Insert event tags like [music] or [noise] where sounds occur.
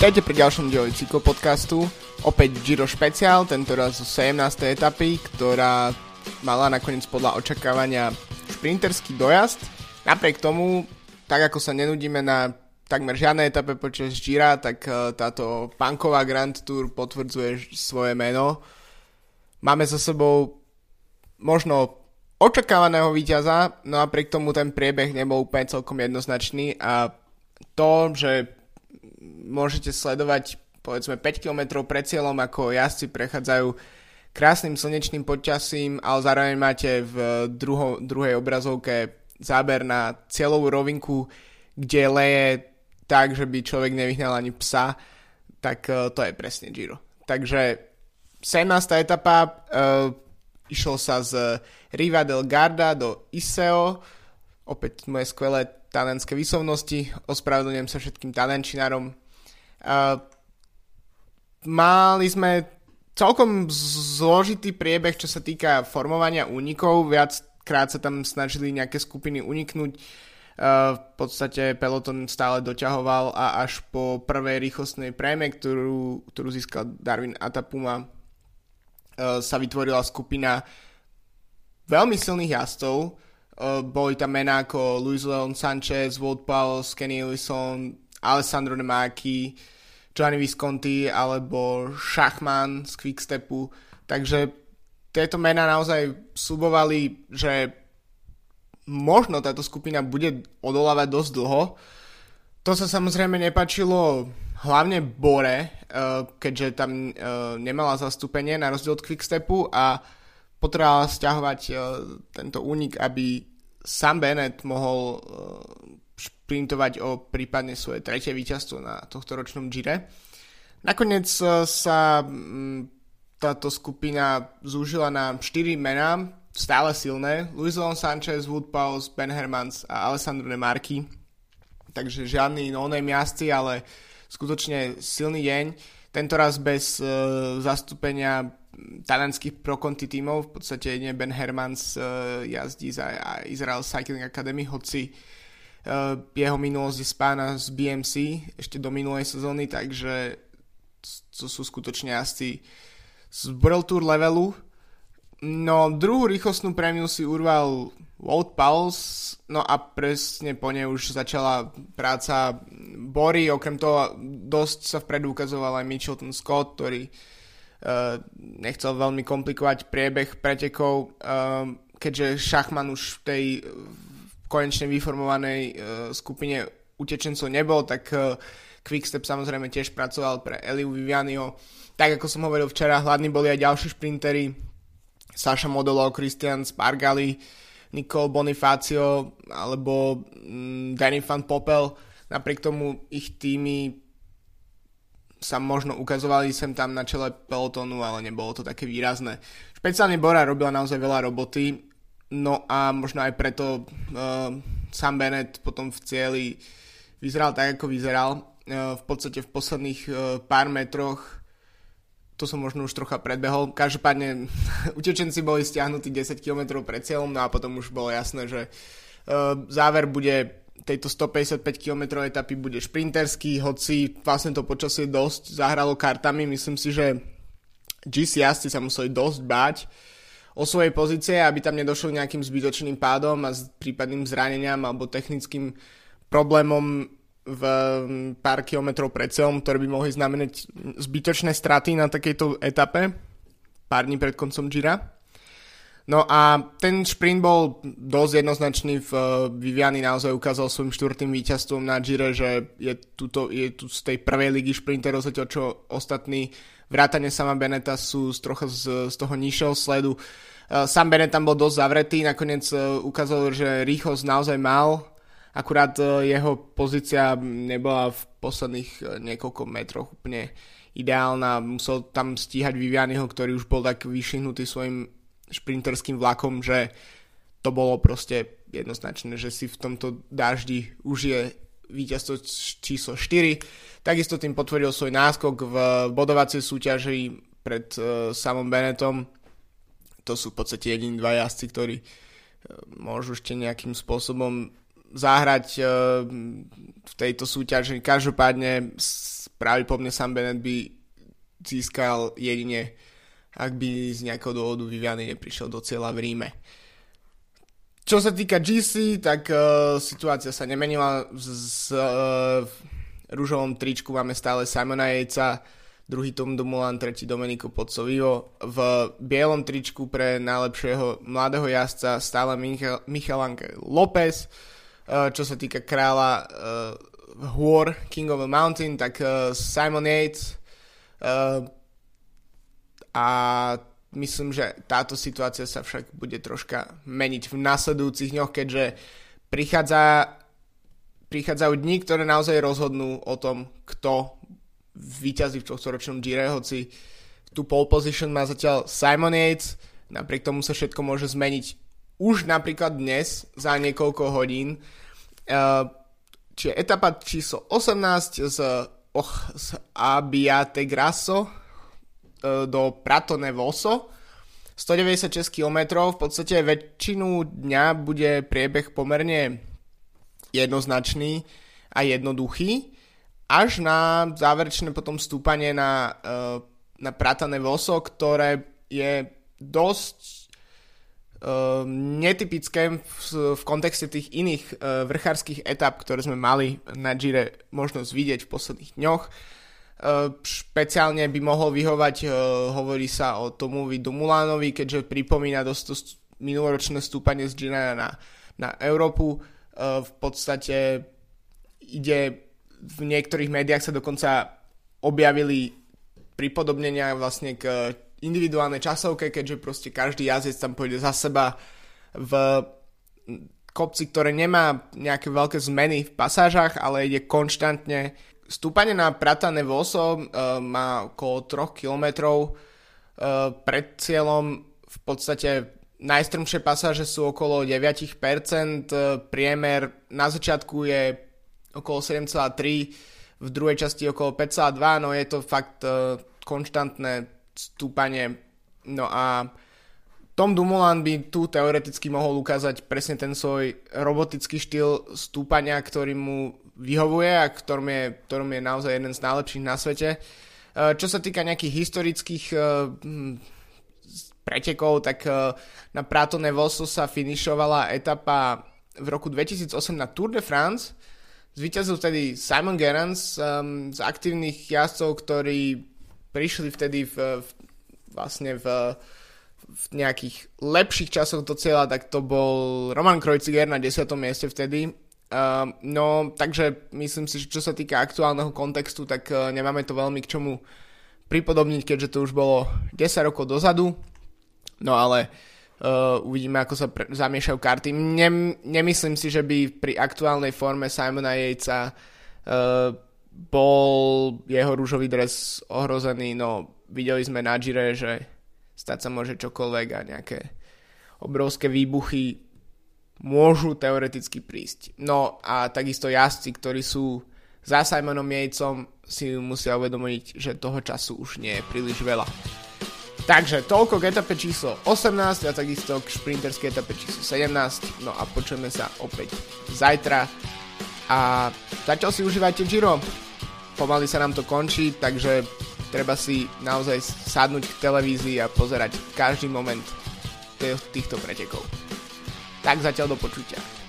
Vítajte pri ďalšom dieli cyklopodcastu. Opäť Giro špeciál, tento raz zo 17. etapy, ktorá mala nakoniec podľa očakávania šprinterský dojazd. Napriek tomu, tak ako sa nenudíme na takmer žiadnej etape počas Gira, tak eh, táto punková Grand Tour potvrdzuje svoje meno. Máme za sebou možno očakávaného víťaza, no a napriek tomu ten priebeh nebol úplne celkom jednoznačný a to, že môžete sledovať povedzme 5 km pred cieľom, ako jazdci prechádzajú krásnym slnečným počasím, ale zároveň máte v druho, druhej obrazovke záber na cieľovú rovinku, kde leje tak, že by človek nevyhnal ani psa, tak uh, to je presne Giro. Takže 17. etapa uh, išlo sa z Riva del Garda do Iseo, opäť moje skvelé talentské výslovnosti, ospravedlňujem sa všetkým talenčinárom, Uh, mali sme celkom zložitý priebeh, čo sa týka formovania únikov. Viackrát sa tam snažili nejaké skupiny uniknúť. Uh, v podstate peloton stále doťahoval a až po prvej rýchlostnej préme, ktorú, ktorú získal Darwin Atapuma, uh, sa vytvorila skupina veľmi silných jazdcov. Uh, boli tam mená ako Luis Leon Sanchez, Wout Powell, Kenny Ellison, Alessandro Nemaki, Gianni Visconti alebo Schachman z Quickstepu. Takže tieto mená naozaj slubovali, že možno táto skupina bude odolávať dosť dlho. To sa samozrejme nepačilo hlavne Bore, eh, keďže tam eh, nemala zastúpenie na rozdiel od Quickstepu a potrebovala stiahovať eh, tento únik, aby Sam Bennett mohol šprintovať o prípadne svoje tretie víťazstvo na tohto ročnom Gire. Nakoniec e, sa táto skupina zúžila na 4 mená, stále silné. Luis Leon Sanchez, Wood Pauls, Ben Hermans a Alessandro Nemarki. Takže žiadny no-name jazdci, ale skutočne silný deň. Tento raz bez uh, zastúpenia talianských pro-conti tímov, v podstate nie Ben Hermans uh, jazdí za Israel Cycling Academy, hoci Eh, jeho minulosť je spána z BMC ešte do minulej sezóny, takže to sú skutočne asi z World Tour levelu. No druhú rýchlostnú prémiu si urval Wout Pauls, no a presne po nej už začala práca Bory, okrem toho dosť sa vpredu ukazoval aj Mitchelton Scott, ktorý uh, nechcel veľmi komplikovať priebeh pretekov, uh, keďže Šachman už v tej konečne vyformovanej uh, skupine utečencov nebol, tak uh, Quickstep samozrejme tiež pracoval pre Eliu Vivianio. Tak ako som hovoril včera, hladní boli aj ďalší šprintery, Saša Modolo, Christian Spargali, Nicole Bonifacio alebo mm, Danny Van Popel. Napriek tomu ich týmy sa možno ukazovali sem tam na čele pelotonu, ale nebolo to také výrazné. Špeciálne Bora robila naozaj veľa roboty, No a možno aj preto uh, Sam Bennett potom v cieli vyzeral tak, ako vyzeral. Uh, v podstate v posledných uh, pár metroch to som možno už trocha predbehol. Každopádne [laughs] utečenci boli stiahnutí 10 km pred cieľom, no a potom už bolo jasné, že uh, záver bude tejto 155 km etapy bude šprinterský, hoci vlastne to počasie dosť zahralo kartami. Myslím si, že GC jazdci sa museli dosť báť o svojej pozície, aby tam nedošlo nejakým zbytočným pádom a prípadným zraneniam alebo technickým problémom v pár kilometrov pred celom, ktoré by mohli znamenať zbytočné straty na takejto etape pár dní pred koncom Gira. No a ten šprint bol dosť jednoznačný. V Viviani naozaj ukázal svojim štvrtým víťazstvom na Gire, že je, tuto, je tu z tej prvej ligy šprinterov zatiaľ čo ostatní vrátane sama Beneta sú z trocha z, z toho nižšieho sledu. Uh, Sam Bennett tam bol dosť zavretý, nakoniec uh, ukázal, že rýchlosť naozaj mal, akurát jeho pozícia nebola v posledných niekoľko metroch úplne ideálna, musel tam stíhať Vivianiho, ktorý už bol tak vyšihnutý svojim šprinterským vlakom, že to bolo proste jednoznačné, že si v tomto daždi už je víťazstvo číslo 4. Takisto tým potvrdil svoj náskok v bodovacej súťaži pred uh, samom Benetom. To sú v podstate jediní dva jazdci, ktorí uh, môžu ešte nejakým spôsobom zahrať uh, v tejto súťaži. Každopádne pravdepodobne Sam Bennett by získal jedine, ak by z nejakého dôvodu Viviany neprišiel do cieľa v Ríme. Čo sa týka GC, tak uh, situácia sa nemenila. Z uh, rúžovom tričku máme stále Simona Jejca, druhý Tom Dumoulin, tretí Domenico Pozzovivo. V bielom tričku pre najlepšieho mladého jazdca stále Michal, Michal López. Uh, čo sa týka kráľa uh, hôr King of the Mountain, tak uh, Simon Yates uh, a myslím, že táto situácia sa však bude troška meniť v nasledujúcich dňoch, keďže prichádza, prichádzajú dni, ktoré naozaj rozhodnú o tom, kto vyťazí v tohto ročnom Gire, hoci tú pole position má zatiaľ Simon Yates, napriek tomu sa všetko môže zmeniť už napríklad dnes za niekoľko hodín. Uh, čiže etapa číslo 18 z, oh, z Abiate Grasso uh, do Pratone Voso. 196 km, v podstate väčšinu dňa bude priebeh pomerne jednoznačný a jednoduchý, až na záverečné potom stúpanie na, uh, na Pratane Voso, ktoré je dosť uh, netypické v, v kontexte tých iných uh, vrchárskych etap, ktoré sme mali na Gire možnosť vidieť v posledných dňoch. Uh, špeciálne by mohol vyhovať, uh, hovorí sa o Tomovi Dumulánovi, keďže pripomína dosť to minuloročné stúpanie z Gira na, na Európu. Uh, v podstate ide v niektorých médiách sa dokonca objavili pripodobnenia vlastne k individuálnej časovke, keďže proste každý jazdec tam pôjde za seba v kopci, ktoré nemá nejaké veľké zmeny v pasážach, ale ide konštantne. Stúpanie na Pratane Voso uh, má okolo 3 km. Uh, pred cieľom v podstate najstrmšie pasáže sú okolo 9%, uh, priemer na začiatku je okolo 7,3, v druhej časti okolo 5,2, no je to fakt uh, konštantné stúpanie. No a Tom Dumoulin by tu teoreticky mohol ukázať presne ten svoj robotický štýl stúpania, ktorý mu vyhovuje a ktorom je, ktorom je naozaj jeden z najlepších na svete. E, čo sa týka nejakých historických e, hm, pretekov, tak e, na Pratone Vosso sa finišovala etapa v roku 2008 na Tour de France. Zvíťazil vtedy Simon Gerrans um, z aktívnych jazdcov, ktorí prišli vtedy v, v, vlastne v, v nejakých lepších časoch do cieľa, tak to bol Roman Krojciger na 10. mieste vtedy. Uh, no, takže myslím si, že čo sa týka aktuálneho kontextu, tak uh, nemáme to veľmi k čomu pripodobniť, keďže to už bolo 10 rokov dozadu. No ale uh, uvidíme, ako sa pre- zamiešajú karty. Nem, nemyslím si, že by pri aktuálnej forme Simona Jejca uh, bol jeho rúžový dres ohrozený, no videli sme na Gire, že stať sa môže čokoľvek a nejaké obrovské výbuchy môžu teoreticky prísť. No a takisto jazdci, ktorí sú za Simonom Jejcom, si musia uvedomiť, že toho času už nie je príliš veľa. Takže toľko k etape číslo 18 a takisto k šprinterskej etape číslo 17. No a počujeme sa opäť zajtra. A zatiaľ si užívajte Giro pomaly sa nám to končí, takže treba si naozaj sadnúť k televízii a pozerať každý moment týchto pretekov. Tak zatiaľ do počutia.